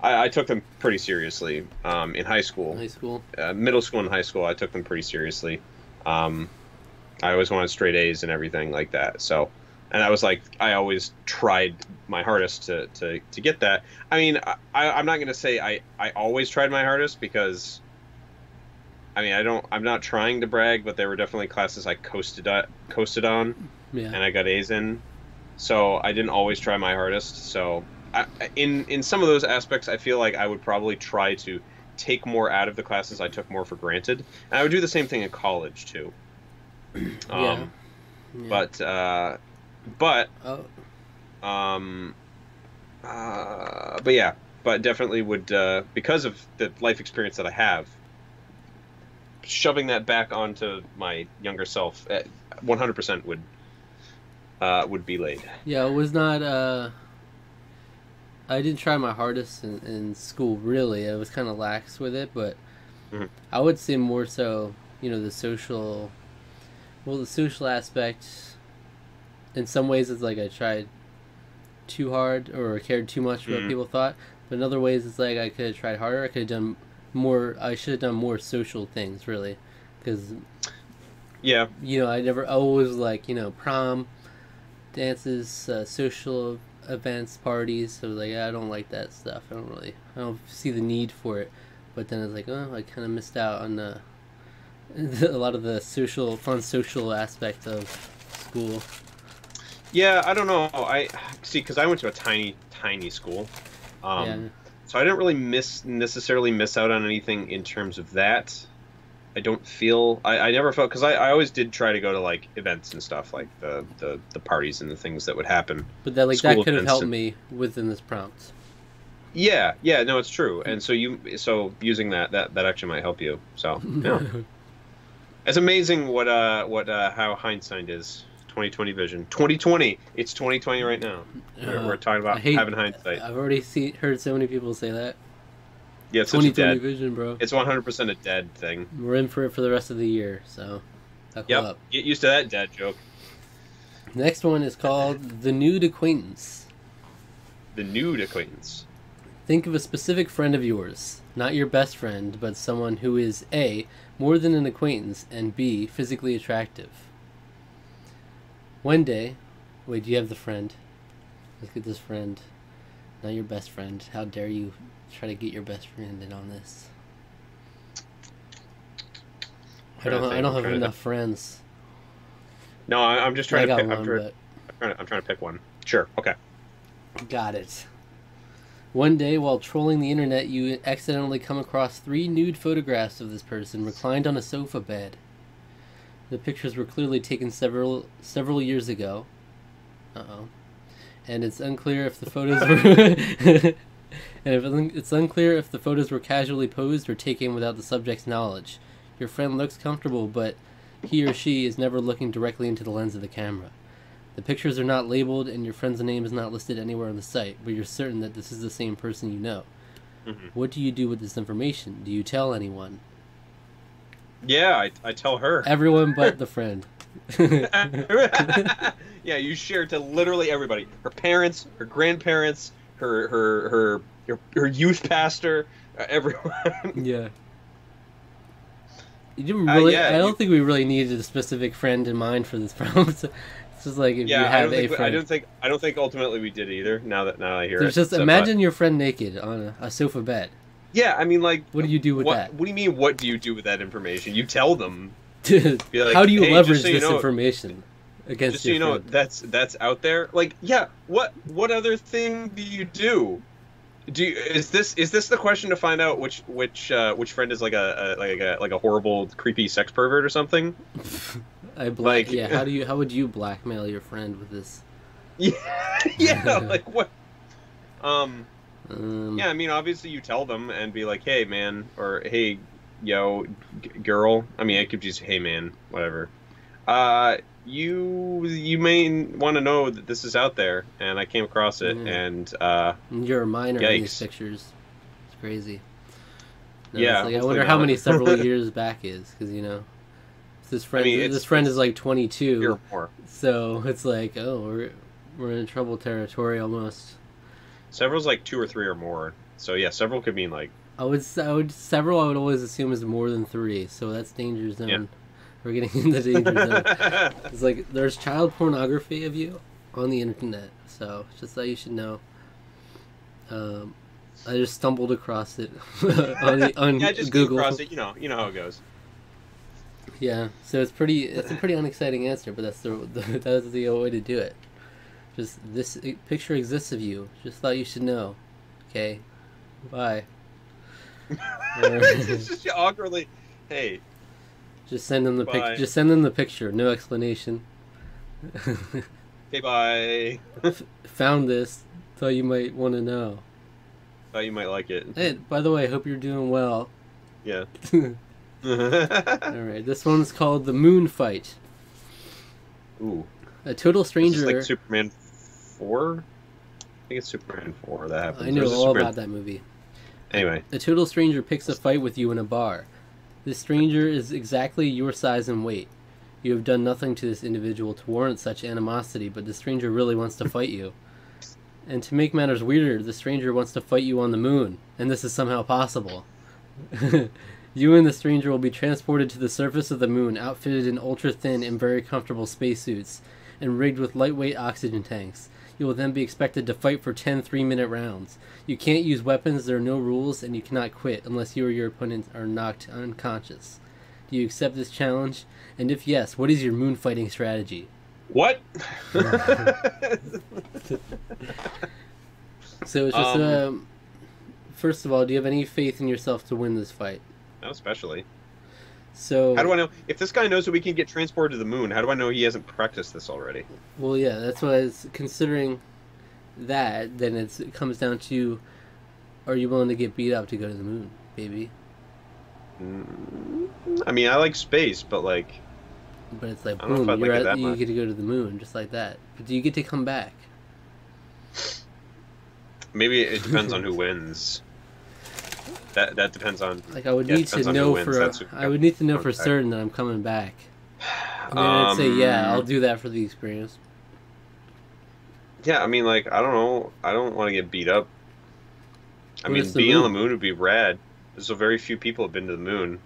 B: I, I took them pretty seriously um, in high school,
A: High school.
B: uh, middle school and high school. I took them pretty seriously. Um, I always wanted straight A's and everything like that. So, and I was like, I always tried my hardest to to, to get that. I mean, I, I'm not gonna say I I always tried my hardest because. I mean, I don't. I'm not trying to brag, but there were definitely classes I coasted on, coasted on,
A: Yeah.
B: and I got A's in. So I didn't always try my hardest. So I, in in some of those aspects, I feel like I would probably try to take more out of the classes I took more for granted, and I would do the same thing in college too. Um,
A: Yeah. Yeah.
B: But uh, but
A: oh,
B: um, uh, but yeah, but definitely would uh, because of the life experience that I have. Shoving that back onto my younger self, eh, 100% would uh, would be laid.
A: yeah, it was not. Uh, I didn't try my hardest in, in school. Really, I was kind of lax with it, but
B: Mhm.
A: I would say more so. You know, the social. Well, the social aspect. In some ways, it's like I tried too hard or cared too much what
B: Mhm.
A: people thought. But in other ways, it's like I could have tried harder. I could have done more. I should have done more social things, really, because
B: Yeah,
A: you know, I never always like you know prom, dances, uh, social events, parties. So like I don't like that stuff. I don't really I don't see the need for it. But then it's like oh I kind of missed out on the, a lot of the social fun social aspect of school.
B: Yeah, I don't know. I see because I went to a tiny, tiny school, um,
A: yeah,
B: so I didn't really miss necessarily miss out on anything in terms of that. I don't feel I, I never felt because I, I always did try to go to like events and stuff like the, the the parties and the things that would happen.
A: but that like that could have helped
B: and-
A: me within this prompt.
B: Yeah, yeah, no, it's true. And so you so using that that that actually might help you. So yeah. it's amazing what uh what uh how hindsight is. 2020 vision. 2020. It's 2020 right now. We're,
A: Uh,
B: we're talking about
A: hate-
B: having hindsight.
A: I've already seen heard so many people say that.
B: Yeah, it's such a
A: 2020
B: dead.
A: vision, bro.
B: It's 100% a dead thing.
A: We're in for it for the rest of the year, so buckle
B: Yep.
A: up.
B: Get used to that dad joke.
A: Next one is called The Nude Acquaintance.
B: The nude acquaintance.
A: Think of a specific friend of yours, not your best friend, but someone who is A, more than an acquaintance, and B, physically attractive. One day, wait, do you have the friend? Let's get this friend. Not your best friend. How dare you try to get your best friend in on this? I don't. I don't have
B: trying to
A: enough friends.
B: No, I, I'm just
A: I
B: trying to pick.
A: one,
B: I'm, trying,
A: but
B: I'm, trying to, I'm trying to pick one. Sure. Okay.
A: Got it. One day, while trolling the internet, you accidentally come across three nude photographs of this person reclined on a sofa bed. The pictures were clearly taken several several years ago. Uh oh. And it's unclear if the photos were. and if it's unclear if the photos were casually posed or taken without the subject's knowledge. Your friend looks comfortable, but he or she is never looking directly into the lens of the camera. The pictures are not labeled and your friend's name is not listed anywhere on the site, but you're certain that this is the same person you know.
B: Mhm.
A: What do you do with this information? Do you tell anyone?
B: Yeah, I, I tell her.
A: Everyone but the friend.
B: yeah, you share to literally everybody. Her parents, her grandparents, her her her her, her youth pastor, uh, everyone.
A: yeah. You didn't
B: Uh,
A: really.
B: yeah,
A: I don't
B: you-
A: think we really needed a specific friend in mind for this problem. it's just like if you
B: yeah, I
A: have a
B: we- I don't think I don't think ultimately we did either. Now that now I hear
A: There's
B: it.
A: just
B: So, but-
A: imagine your friend naked on a, a sofa bed.
B: yeah, I mean, like,
A: What do you do with
B: what?
A: that?
B: What do you mean? What do you do with that information? You tell them.
A: How
B: like,
A: do you
B: "Hey,
A: leverage
B: so you
A: this
B: know-
A: information against
B: Just so
A: your
B: you know,
A: friend?
B: that's that's out there. Like, yeah. What what other thing do you do? Do you, is this is this the question to find out which which uh, which friend is like a, a like a like a horrible creepy sex pervert or something?
A: I black.
B: like-
A: yeah. How do you? How would you blackmail your friend with this?
B: Yeah, yeah. like what? Um.
A: Um,
B: Yeah, I mean, obviously you tell them and be like, "Hey, man," or "Hey, yo, g- girl." I mean, it could just, "Hey, man," whatever. Uh, you you may want to know that this is out there, and I came across it,
A: Mm.
B: and uh,
A: You're a minor in these pictures. It's crazy. No,
B: Yeah,
A: it's like, I wonder how many several years back is because you know, this friend
B: mean,
A: this friend is like 22, so it's like oh we're we're in trouble territory almost.
B: Several's like two or three or more. So yeah, several could mean like
A: I would I would several I would always assume is more than three, so that's danger zone.
B: Yeah.
A: We're getting into danger. It's like there's child pornography of you on the internet, so just that you should know. Um, I just stumbled across it on, the, on
B: yeah, just Google.
A: Google.
B: across it. You know, you know how it goes.
A: Yeah, so it's pretty. It's a pretty unexciting answer, but that's the, the that's the way to do it. Just this picture exists of you. Just thought you should know. Okay, bye.
B: it's just awkwardly. Hey,
A: Just send them the
B: Bye.
A: pic. Just send them the picture. No explanation.
B: okay, bye.
A: Found this. Thought you might want to know.
B: Thought you might like it.
A: Hey, by the way, hope you're doing well.
B: Yeah.
A: All right, this one's called the Moon Fight.
B: Ooh.
A: A total stranger.
B: like Superman four. I think it's Superman four that happens.
A: I know all
B: Superman-
A: about that movie.
B: Anyway,
A: A total stranger picks a fight with you in a bar. This stranger is exactly your size and weight. You have done nothing to this individual to warrant such animosity, but the stranger really wants to fight you. And to make matters weirder, the stranger wants to fight you on the moon, and this is somehow possible. you and the stranger will be transported to the surface of the moon, outfitted in ultra thin and very comfortable spacesuits, and rigged with lightweight oxygen tanks. You will then be expected to fight for 10 three minute rounds. You can't use weapons, there are no rules, and you cannot quit unless you or your opponent are knocked unconscious. Do you accept this challenge? And if yes, what is your moon fighting strategy?
B: what?
A: So it's just,
B: Um,
A: um, first of all, do you have any faith in yourself to win this fight?
B: Not especially.
A: So,
B: How do I know if this guy knows that we can get transported to the moon? How do I know he hasn't practiced this already?
A: well, yeah, that's why it's considering that, then it's, it comes down to are you willing to get beat up to go to the moon, baby?
B: Mm, I mean, I like space, but like,
A: But it's like,
B: I don't know if
A: boom, you're
B: like
A: at, you
B: much.
A: get to go to the moon, just like that. But do you get to come back?
B: maybe it depends on who wins. That that depends on.
A: Like I would
B: Yeah,
A: need to
B: depends on who
A: know for
B: who
A: I would need to know for
B: back.
A: certain that I'm coming back. And then I'd say, yeah,
B: Um,
A: I'll do that for the experience.
B: Yeah, I mean, like, I don't know. I don't want to get beat up. I
A: What
B: mean, being on the
A: moon?
B: moon would be rad. So very few people have been to the moon.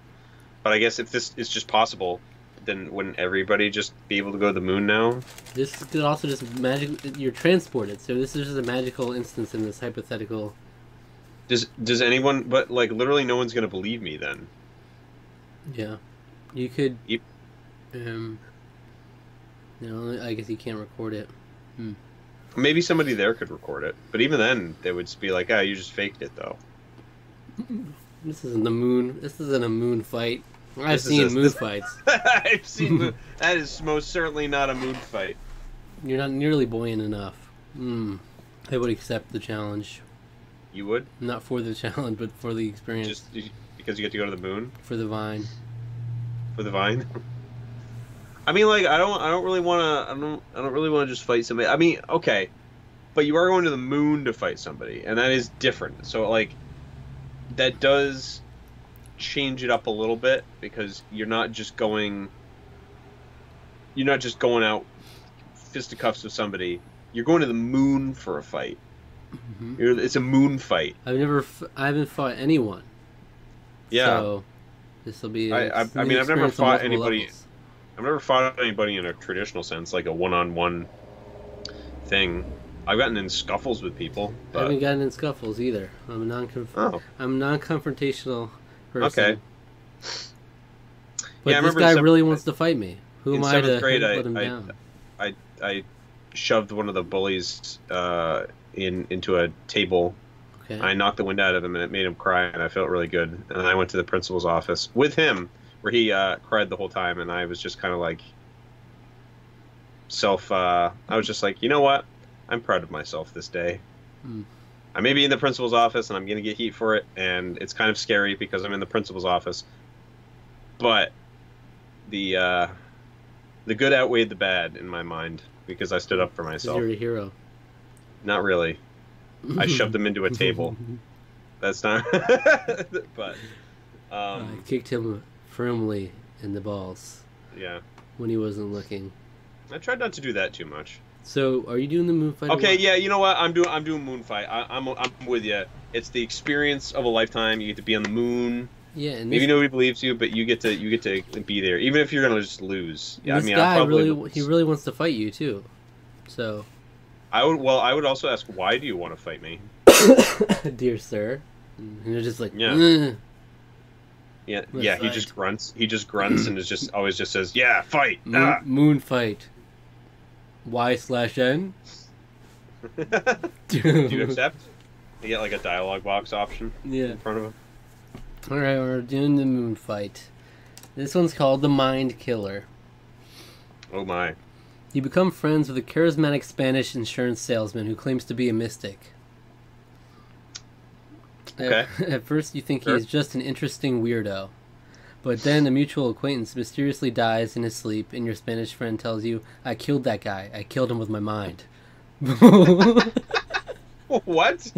B: But I guess if this is just possible, then wouldn't everybody just be able to go to the moon now?
A: This could also just magic. You're transported, so this is just a magical instance in this hypothetical.
B: Does does anyone? But like, literally, no one's gonna believe me then.
A: Yeah, you could.
B: Yep.
A: Um. No, I guess you can't record it.
B: Maybe somebody there could record it, but even then, they would just be like, "Ah, you just faked it, though."
A: This isn't the moon. This isn't a moon fight. I've
B: This
A: seen
B: a-
A: moon
B: this-
A: fights.
B: I've seen moon. that is most certainly not a moon fight.
A: You're not nearly buoyant enough. Hmm. I would accept the challenge.
B: You would
A: Not for the challenge, but for the experience.
B: just because you get to go to the moon
A: for the vine.
B: for the vine. I mean, like, I don't, I don't really want to, I don't, I don't really want to just fight somebody. I mean, okay, but you are going to the moon to fight somebody, and that is different. So, like, that does change it up a little bit because you're not just going, you're not just going out fisticuffs with somebody. You're going to the moon for a fight.
A: Hmm
B: You're, it's a moon fight.
A: I've never, f- I haven't fought anyone.
B: Yeah.
A: So this will be.
B: I- I- I mean, I've never fought anybody-
A: levels.
B: I've never fought anybody in a traditional sense, like a one-on-one thing. I've gotten in scuffles with people,
A: I haven't gotten in scuffles either. I'm a non
B: oh.
A: I'm non-confrontational person.
B: Okay.
A: But
B: Yeah,
A: this guy
B: sep-
A: really wants to fight me. Who am I to
B: seventh grade,
A: let
B: I-
A: him
B: I-
A: down?
B: I shoved one of the bullies uh, in into a table.
A: Okay.
B: I knocked the wind out of him, and it made him cry, and I felt really good. And I went to the principal's office with him, where he uh, cried the whole time, and I was just kind of like self. Uh, I was just like, you know what? I'm proud of myself this day.
A: Hmm.
B: I may be in the principal's office, and I'm gonna get heat for it, and it's kind of scary because I'm in the principal's office. But the uh, the good outweighed the bad in my mind because I stood up for myself.
A: You're a hero.
B: Not really. I shoved him into a table. That's not. but
A: I
B: um,
A: kicked him firmly in the balls
B: yeah,
A: when he wasn't looking.
B: I tried not to do that too much.
A: So, are you doing the moon fight?
B: Okay, yeah, you know what? I'm doing I'm doing Moonfight. I, I'm I'm with you. It's the experience of a lifetime. You get to be on the moon.
A: Yeah, and
B: Maybe
A: this,
B: nobody believes you, but you get to you get to be there, even if you're gonna just lose. Yeah,
A: this
B: I mean,
A: guy
B: I probably
A: really he really wants to fight you too. So,
B: I would well, I would also ask, why do you want to fight me?
A: dear sir, and you're just like,
B: Yeah.
A: "Ugh."
B: Yeah,
A: Let's
B: yeah. He just grunts. He just grunts and is just always just says, "Yeah, fight."
A: moon,
B: Ah.
A: moon fight. Y slash N.
B: do you accept? You get like a dialogue box option
A: Yeah.
B: in front of him.
A: All right, we're doing the moon fight. This one's called the Mind Killer.
B: Oh my.
A: You become friends with a charismatic Spanish insurance salesman who claims to be a mystic.
B: Okay.
A: At, at first, you think
B: Sure.
A: he's just an interesting weirdo. But then a mutual acquaintance mysteriously dies in his sleep, and your Spanish friend tells you, I killed that guy. I killed him with my mind.
B: What?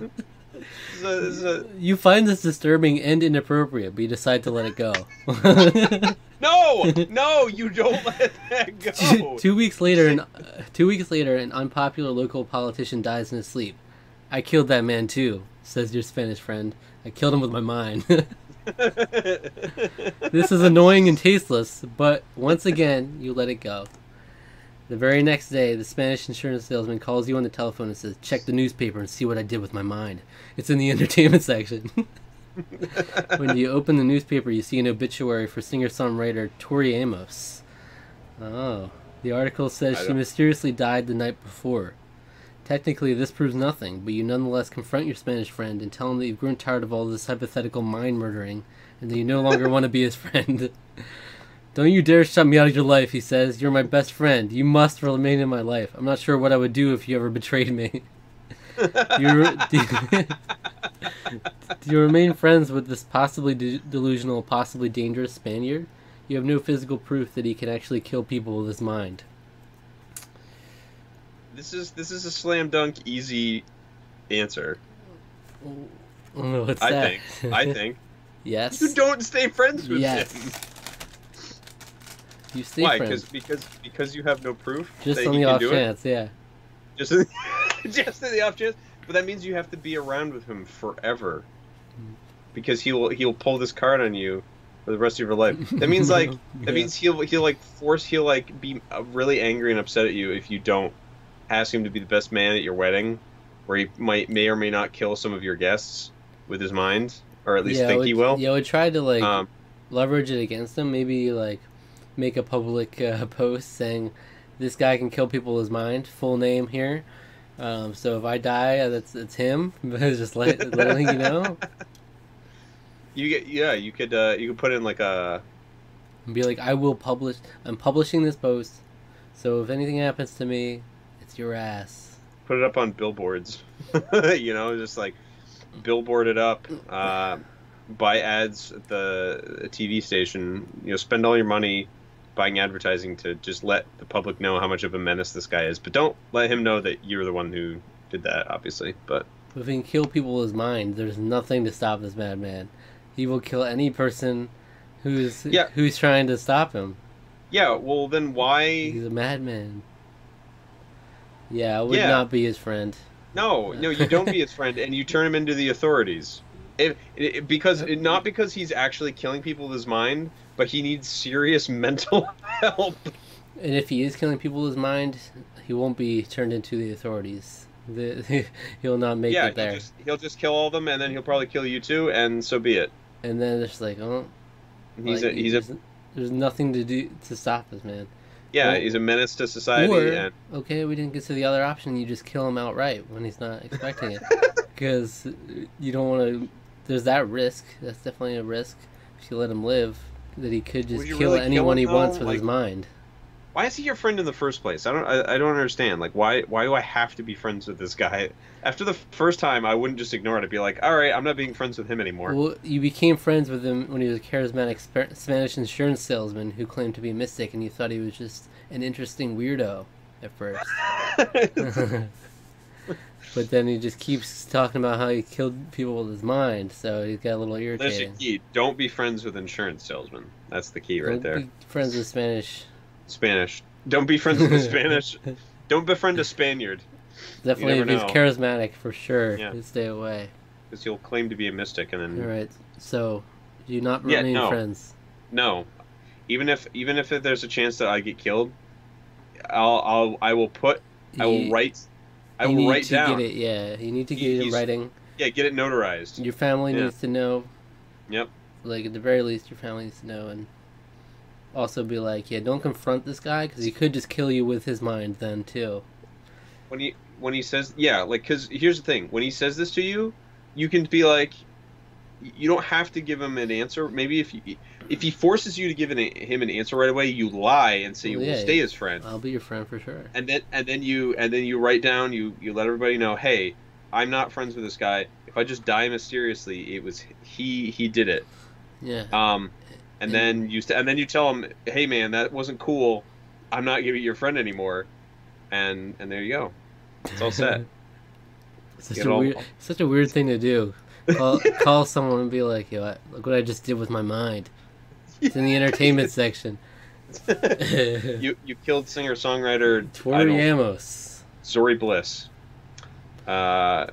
B: This is a- this is a-
A: you find this disturbing and inappropriate, but you decide to let it go.
B: No, no, you don't let that
A: two,
B: go.
A: two weeks later, an, uh, two weeks later, an unpopular local politician dies in his sleep. I killed that man too, says your Spanish friend. I killed him with my mind. this is annoying and tasteless, but once again, you let it go. The very next day, the Spanish insurance salesman calls you on the telephone and says, Check the newspaper and see what I did with my mind. It's in the entertainment section. when you open the newspaper, you see an obituary for singer songwriter Tori Amos. Oh. The article says she mysteriously died the night before. Technically, this proves nothing, but you nonetheless confront your Spanish friend and tell him that you've grown tired of all this hypothetical mind murdering and that you no longer want to be his friend. Don't you dare shut me out of your life, he says. You're my best friend. You must remain in my life. I'm not sure what I would do if you ever betrayed me. do, you, do, you, do you remain friends with this possibly de- delusional, possibly dangerous Spaniard? You have no physical proof that he can actually kill people with his mind.
B: This is this is a slam dunk easy answer.
A: Oh, oh what's
B: I
A: that?
B: think. I think
A: yes.
B: you don't stay friends with
A: Yes.
B: him.
A: You stay
B: Why?
A: friends.
B: Because because because you have no proof
A: Just
B: that
A: on the
B: can
A: off chance, yeah.
B: Just just in the off chance. But that means you have to be around with him forever. Because he'll he'll pull this card on you for the rest of your life. That means like
A: Yeah.
B: that means he'll he'll like force he'll like be uh, really angry and upset at you if you don't ask him to be the best man at your wedding, where he might may or may not kill some of your guests with his mind, or at least
A: yeah,
B: think
A: would,
B: he will.
A: Yeah, I would try to like
B: Um,
A: leverage it against him. Maybe like make a public uh, post saying this guy can kill people with his mind. Full name here. Um, so if I die, that's it's him. Just let, letting you know.
B: you get yeah, you could uh, you could put in like a
A: And be like, I will publish. I'm publishing this post. So if anything happens to me, it's your ass.
B: put it up on billboards. you know, just like billboard it up, uh, buy ads at the TV station. You know, spend all your money buying advertising to just let the public know how much of a menace this guy is. But don't let him know that you're the one who did that, obviously. But
A: If he can kill people with his mind, there's nothing to stop this madman. He will kill any person who's
B: Yeah.
A: who's trying to stop him.
B: yeah, well then why?
A: He's a madman. Yeah, I would
B: Yeah.
A: not be his friend.
B: No, no, you don't be his friend, and you turn him into the authorities. If, it, because not because he's actually killing people with his mind, but he needs serious mental help.
A: And if he is killing people with his mind, he won't be turned into the authorities. The, he'll not make
B: yeah,
A: it there.
B: He'll just, he'll just kill all of them, and then he'll probably kill you too, and so be it.
A: And then it's like, oh,
B: He's
A: like,
B: a he's a
A: there's, there's nothing to do to stop this man.
B: yeah
A: or-
B: he's a menace to society,
A: or
B: and
A: okay, we didn't get to the other option. You just kill him outright when he's not expecting it, because you don't want to. There's that risk. That's definitely a risk. If you let him live, that he could just kill
B: really kill
A: anyone
B: him,
A: he wants with his mind.
B: why is he your friend in the first place? I don't I, I don't understand. Like why why do I have to be friends with this guy? After the first time, I wouldn't just ignore it. I'd be like, all right, I'm not being friends with him anymore.
A: Well, you became friends with him when he was a charismatic Sp- Spanish insurance salesman who claimed to be a mystic, and you thought he was just an interesting weirdo at first. but then he just keeps talking about how he killed people with his mind, so he's got a little
B: There's
A: irritating.
B: your key. Don't be friends with insurance salesmen. That's the key right
A: Don't
B: there.
A: be friends with Spanish.
B: Spanish. Don't be friends with Spanish. Don't befriend a Spaniard,
A: Definitely, if he's
B: know.
A: charismatic, for sure,
B: Yeah.
A: stay away.
B: because you'll claim to be a mystic, and then
A: All right, so do you not
B: Yeah,
A: remain
B: no.
A: friends?
B: no. Even if even if there's a chance that I get killed, I'll I'll I will put I will write I
A: you
B: will write
A: to
B: down
A: Get it, yeah, you need to get it in writing.
B: yeah get it notarized.
A: Your family
B: Yeah.
A: needs to know.
B: Yep.
A: Like at the very least, your family needs to know, and also be like, yeah, don't confront this guy because he could just kill you with his mind then too.
B: when he when he says yeah like because here's the thing when he says this to you you can be like you don't have to give him an answer. Maybe if you if he forces you to give an, him an answer right away you lie and say you
A: Well,
B: will stay his friend.
A: I'll be your friend for sure.
B: and then and then you and then you write down you you let everybody know hey i'm not friends with this guy. If i just die mysteriously it was he he did it.
A: Yeah.
B: um and then you and then you tell him hey man that wasn't cool. I'm not gonna your friend anymore. And and there you go. It's all set.
A: Such a
B: all-
A: weird, such a weird thing to do. Call, call someone and be like, "Yo, I- look what I just did with my mind." It's in the entertainment section.
B: you you killed singer songwriter
A: Tori Amos.
B: Zori Bliss. Uh,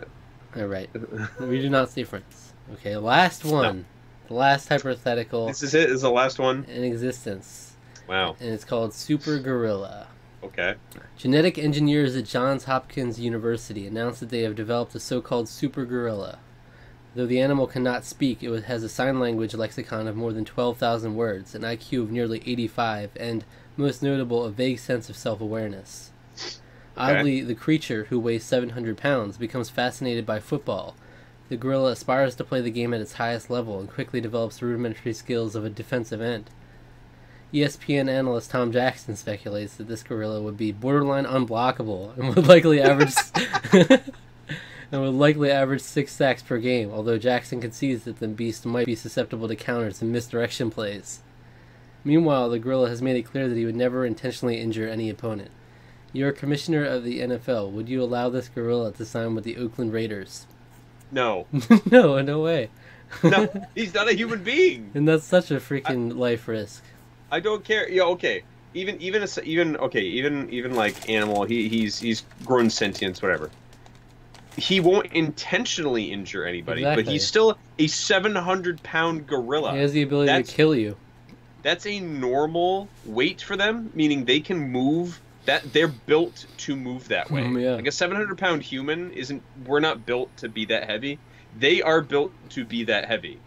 A: All right, we do not see friends. Okay, last one, the last hypothetical
B: this is it. This is the last one.
A: in existence,
B: Wow.
A: and it's called Super Gorilla.
B: Okay.
A: Genetic engineers at Johns Hopkins University announced that they have developed a so-called super gorilla. Though the animal cannot speak, it has a sign language lexicon of more than 12,000 words, an IQ of nearly 85, and, most notable, a vague sense of self-awareness. Oddly, the creature, who weighs 700 pounds, becomes fascinated by football. The gorilla aspires to play the game at its highest level and quickly develops the rudimentary skills of a defensive end. ESPN analyst Tom Jackson speculates that this gorilla would be borderline unblockable and would likely average and would likely average six sacks per game. Although Jackson concedes that the beast might be susceptible to counters and misdirection plays. Meanwhile, the gorilla has made it clear that he would never intentionally injure any opponent. You're a commissioner of the NFL. Would you allow this gorilla to sign with the Oakland Raiders?
B: No.
A: no, no way.
B: No. He's not a human being.
A: and that's such a freaking life risk.
B: I don't care. Yeah. Okay. Even even a, s- even okay. Even even like animal. He he's he's grown sentience. Whatever. He won't intentionally injure anybody, but he's still a 700 pound gorilla.
A: He has the ability
B: That's-
A: to kill you.
B: that's a normal weight for them, meaning they can move. That they're built to move that way.
A: Mm, yeah.
B: Like a 700 pound human isn't. We're not built to be that heavy. They are built to be that heavy.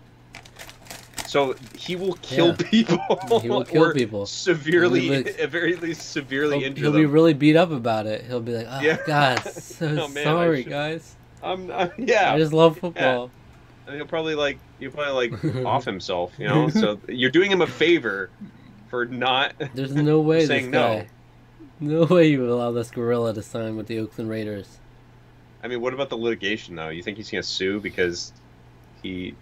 B: So he will kill
A: Yeah.
B: people.
A: He will kill people.
B: Severely,
A: like-
B: at very least, severely
A: He'll,
B: injure
A: he'll
B: them.
A: be really beat up about it. He'll be like, "Oh
B: Yeah.
A: God, so
B: Oh, man,
A: sorry,
B: should-
A: guys.
B: I'm, I'm- yeah.
A: I just love football."
B: And he'll probably like he'll probably like off himself, you know. So you're doing him a favor for not.
A: There's no way this
B: Saying no.
A: guy. No way you would allow this gorilla to sign with the Oakland Raiders.
B: I mean, what about the litigation though? You think he's gonna sue because he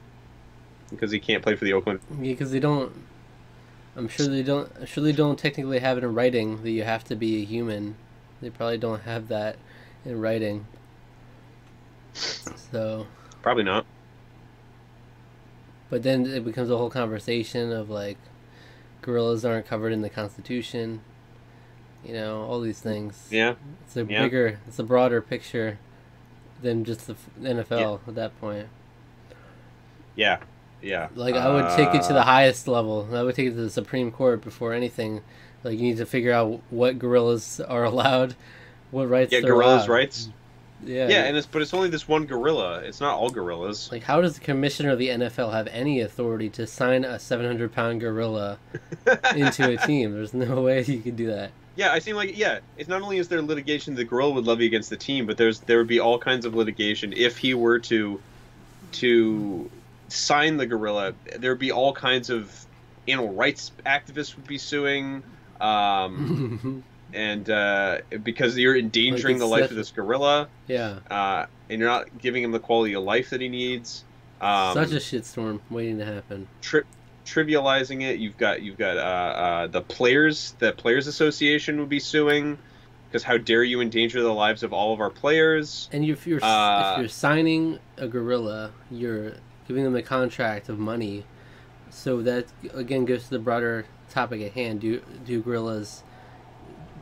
B: because he can't play for the Oakland?
A: Yeah, because they don't. I'm sure they don't. I'm sure they don't technically have it in writing that you have to be a human. They probably don't have that in writing. So,
B: Probably not.
A: but then it becomes a whole conversation of like, gorillas aren't covered in the Constitution. You know, all these things.
B: Yeah.
A: It's a
B: Yeah.
A: bigger, it's a broader picture than just the NFL at that point.
B: Yeah. Yeah.
A: Like I would take it to
B: Uh,
A: the highest level. I would take it to the Supreme Court before anything. Like you need to figure out what gorillas are allowed, what rights.
B: Yeah, gorillas'
A: allowed.
B: rights.
A: Yeah.
B: Yeah, and it's but it's only this one gorilla. It's not all gorillas.
A: like how does the commissioner of the NFL have any authority to sign a 700 pound gorilla into a team? There's no way you could do that.
B: Yeah, I seem like yeah. It's not only is there litigation the gorilla would levy against the team, but there's there would be all kinds of litigation if he were to to sign the gorilla. There would be all kinds of animal rights activists would be suing. um, and uh, because you're endangering
A: Like
B: the life of this gorilla,
A: yeah.
B: uh, and you're not giving him the quality of life that he needs. Um,
A: Such a shitstorm waiting to happen.
B: tri- trivializing it. You've got you've got uh, uh, the players. The players association would be suing because how dare you endanger the lives of all of our players?
A: And if you're
B: Uh,
A: if you're signing a gorilla, you're giving them a contract of money. So that again goes to the broader topic at hand. Do do gorillas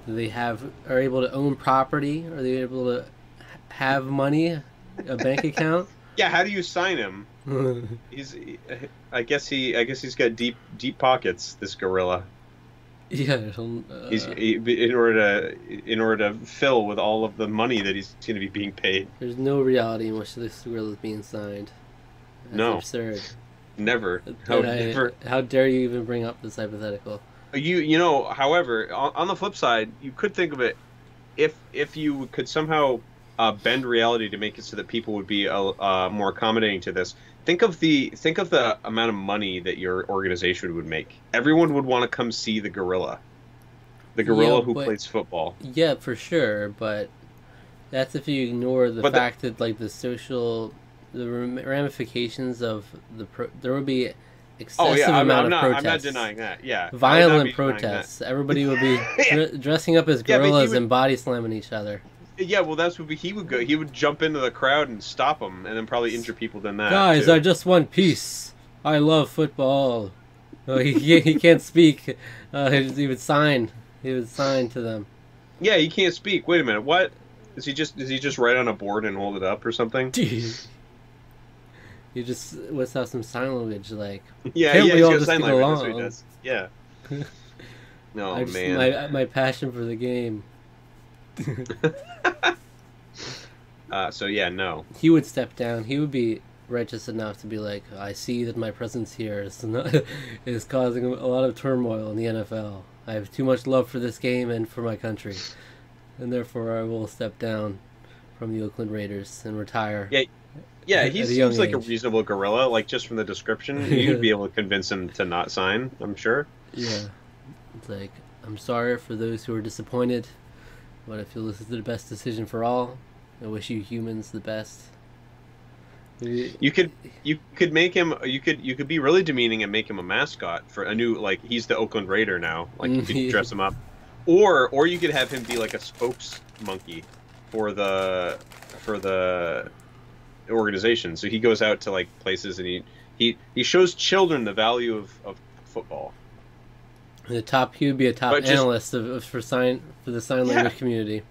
A: do they have are able to own property? Are they able to have money, a bank account?
B: Yeah, how do you sign him? He's, I guess he, I guess he's got deep, deep pockets. This gorilla.
A: yeah, uh,
B: He's he, in order to, in order to fill with all of the money that he's going to be being paid.
A: there's no reality in which this gorilla is being signed. That's
B: No.
A: absurd.
B: Never. How
A: I-
B: never.
A: how dare you even bring up this hypothetical?
B: You, you know. However, on, on the flip side, you could think of it, if if you could somehow uh, bend reality to make it so that people would be uh, uh, more accommodating to this. Think of the think of the amount of money that your organization would make. Everyone would want to come see the gorilla, the gorilla
A: Yeah,
B: who
A: but-
B: plays football.
A: Yeah, for sure, but that's if you ignore the
B: But the-
A: fact that like the social, the ramifications of the pro- there would be excessive
B: Oh yeah, I'm,
A: amount
B: I'm
A: of
B: not.
A: protests.
B: I'm not denying that. Yeah, I would not
A: Violent
B: be denying that.
A: protests. Everybody would be
B: Yeah.
A: dressing up as
B: Yeah,
A: gorillas
B: would-
A: and body slamming each other.
B: Yeah, well, that's what he would go. He would jump into the crowd and stop them, and then probably injure people than that.
A: Guys,
B: too.
A: I just want peace. I love football. Oh, he, he he can't speak. Uh, he, he would sign. He would sign to them.
B: Yeah, he can't speak. Wait a minute. What? Is he just? Is he just write on a board and hold it up or something?
A: You just whips out some sign language like
B: Yeah,
A: Can't
B: yeah.
A: we all just
B: sign
A: get
B: language. That's what he
A: along?
B: Yeah. No
A: I just,
B: man.
A: my my passion for the game.
B: Uh, so yeah, no.
A: He would step down. He would be righteous enough to be like, I see that my presence here is not, is causing a lot of turmoil in the NFL. I have too much love for this game and for my country, and therefore I will step down from the Oakland Raiders and retire.
B: Yeah, Yeah, he seems like a reasonable gorilla. Like just from the description, you'd be able to convince him to not sign. I'm sure.
A: Yeah. It's like, I'm sorry for those who are disappointed, but I feel this is the best decision for all. I wish you humans the best.
B: You could you could make him you could you could be really demeaning and make him a mascot for a new like he's the Oakland Raider now. Like you could dress him up. Or or you could have him be like a spokes monkey for the for the organization. So he goes out to like places and he he, he shows children the value of, of football.
A: The top, he would be a top
B: But
A: analyst of, of for sign for the sign
B: Yeah.
A: language community.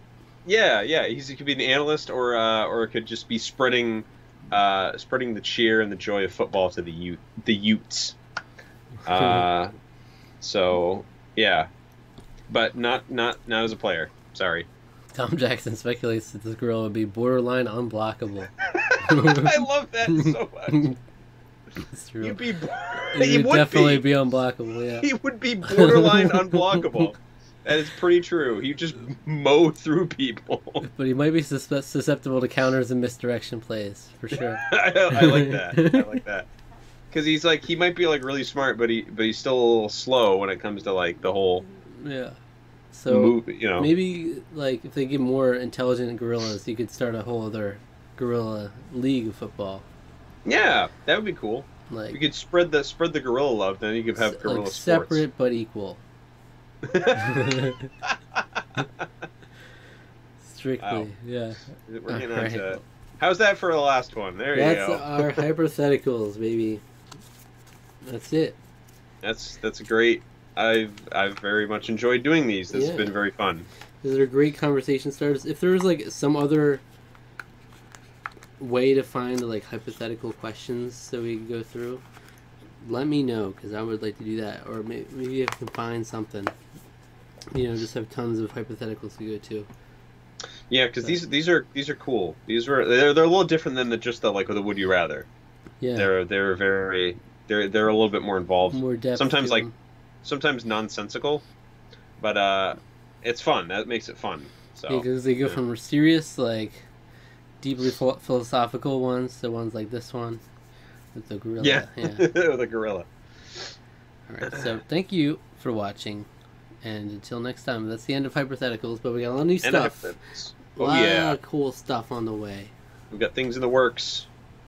B: Yeah, yeah. He's, he could be an analyst, or uh, or it could just be spreading, uh, spreading the cheer and the joy of football to the youth, the Utes. Uh, so yeah, but not not not as a player. Sorry.
A: Tom Jackson speculates that this girl would be borderline unblockable.
B: I love that so much.
A: it's true.
B: You'd be,
A: It
B: he
A: would
B: would
A: definitely
B: be.
A: be unblockable. Yeah.
B: He would be borderline unblockable. That is pretty true. He just mow through people.
A: But he might be suspe- susceptible to counters and misdirection plays for sure.
B: I, I like that. I like that. Because he's like he might be like really smart, but he but he's still a little slow when it comes to like the whole
A: Yeah. So
B: move. You know.
A: maybe like if they get more intelligent gorillas, you could start a whole other gorilla league of football.
B: Yeah, that would be cool.
A: Like,
B: You could spread the spread the gorilla love. Then you could have gorilla
A: like
B: sports.
A: separate but equal. Strictly,
B: Wow.
A: yeah.
B: We're getting to. How's that for the last one? There
A: That's
B: you go.
A: our hypotheticals, baby. That's it.
B: That's that's great. I've I've very much enjoyed doing these. This
A: Yeah.
B: has been very fun.
A: These are great conversation starters. If there was like some other way to find like hypothetical questions that we could go through, let me know because I would like to do that. Or maybe, maybe if I can find something. You know, just have tons of hypotheticals to go to.
B: Yeah, because these these are these are cool. These were they're they're a little different than the just the like the would you rather.
A: Yeah,
B: They're they're very they're they're a little bit more involved.
A: more depth.
B: sometimes, like,
A: them.
B: sometimes nonsensical, but uh, it's fun. That makes it fun. So
A: because they go
B: yeah.
A: from serious, like deeply phil- philosophical ones the ones like this one with the gorilla.
B: yeah,
A: yeah.
B: the gorilla.
A: All right. So thank you for watching, And until next time, that's the end of hypotheticals. But we got a lot of new
B: And
A: stuff.
B: hypotheticals.
A: A
B: Oh
A: lot
B: yeah,
A: of cool stuff on the way.
B: we've got things in the works.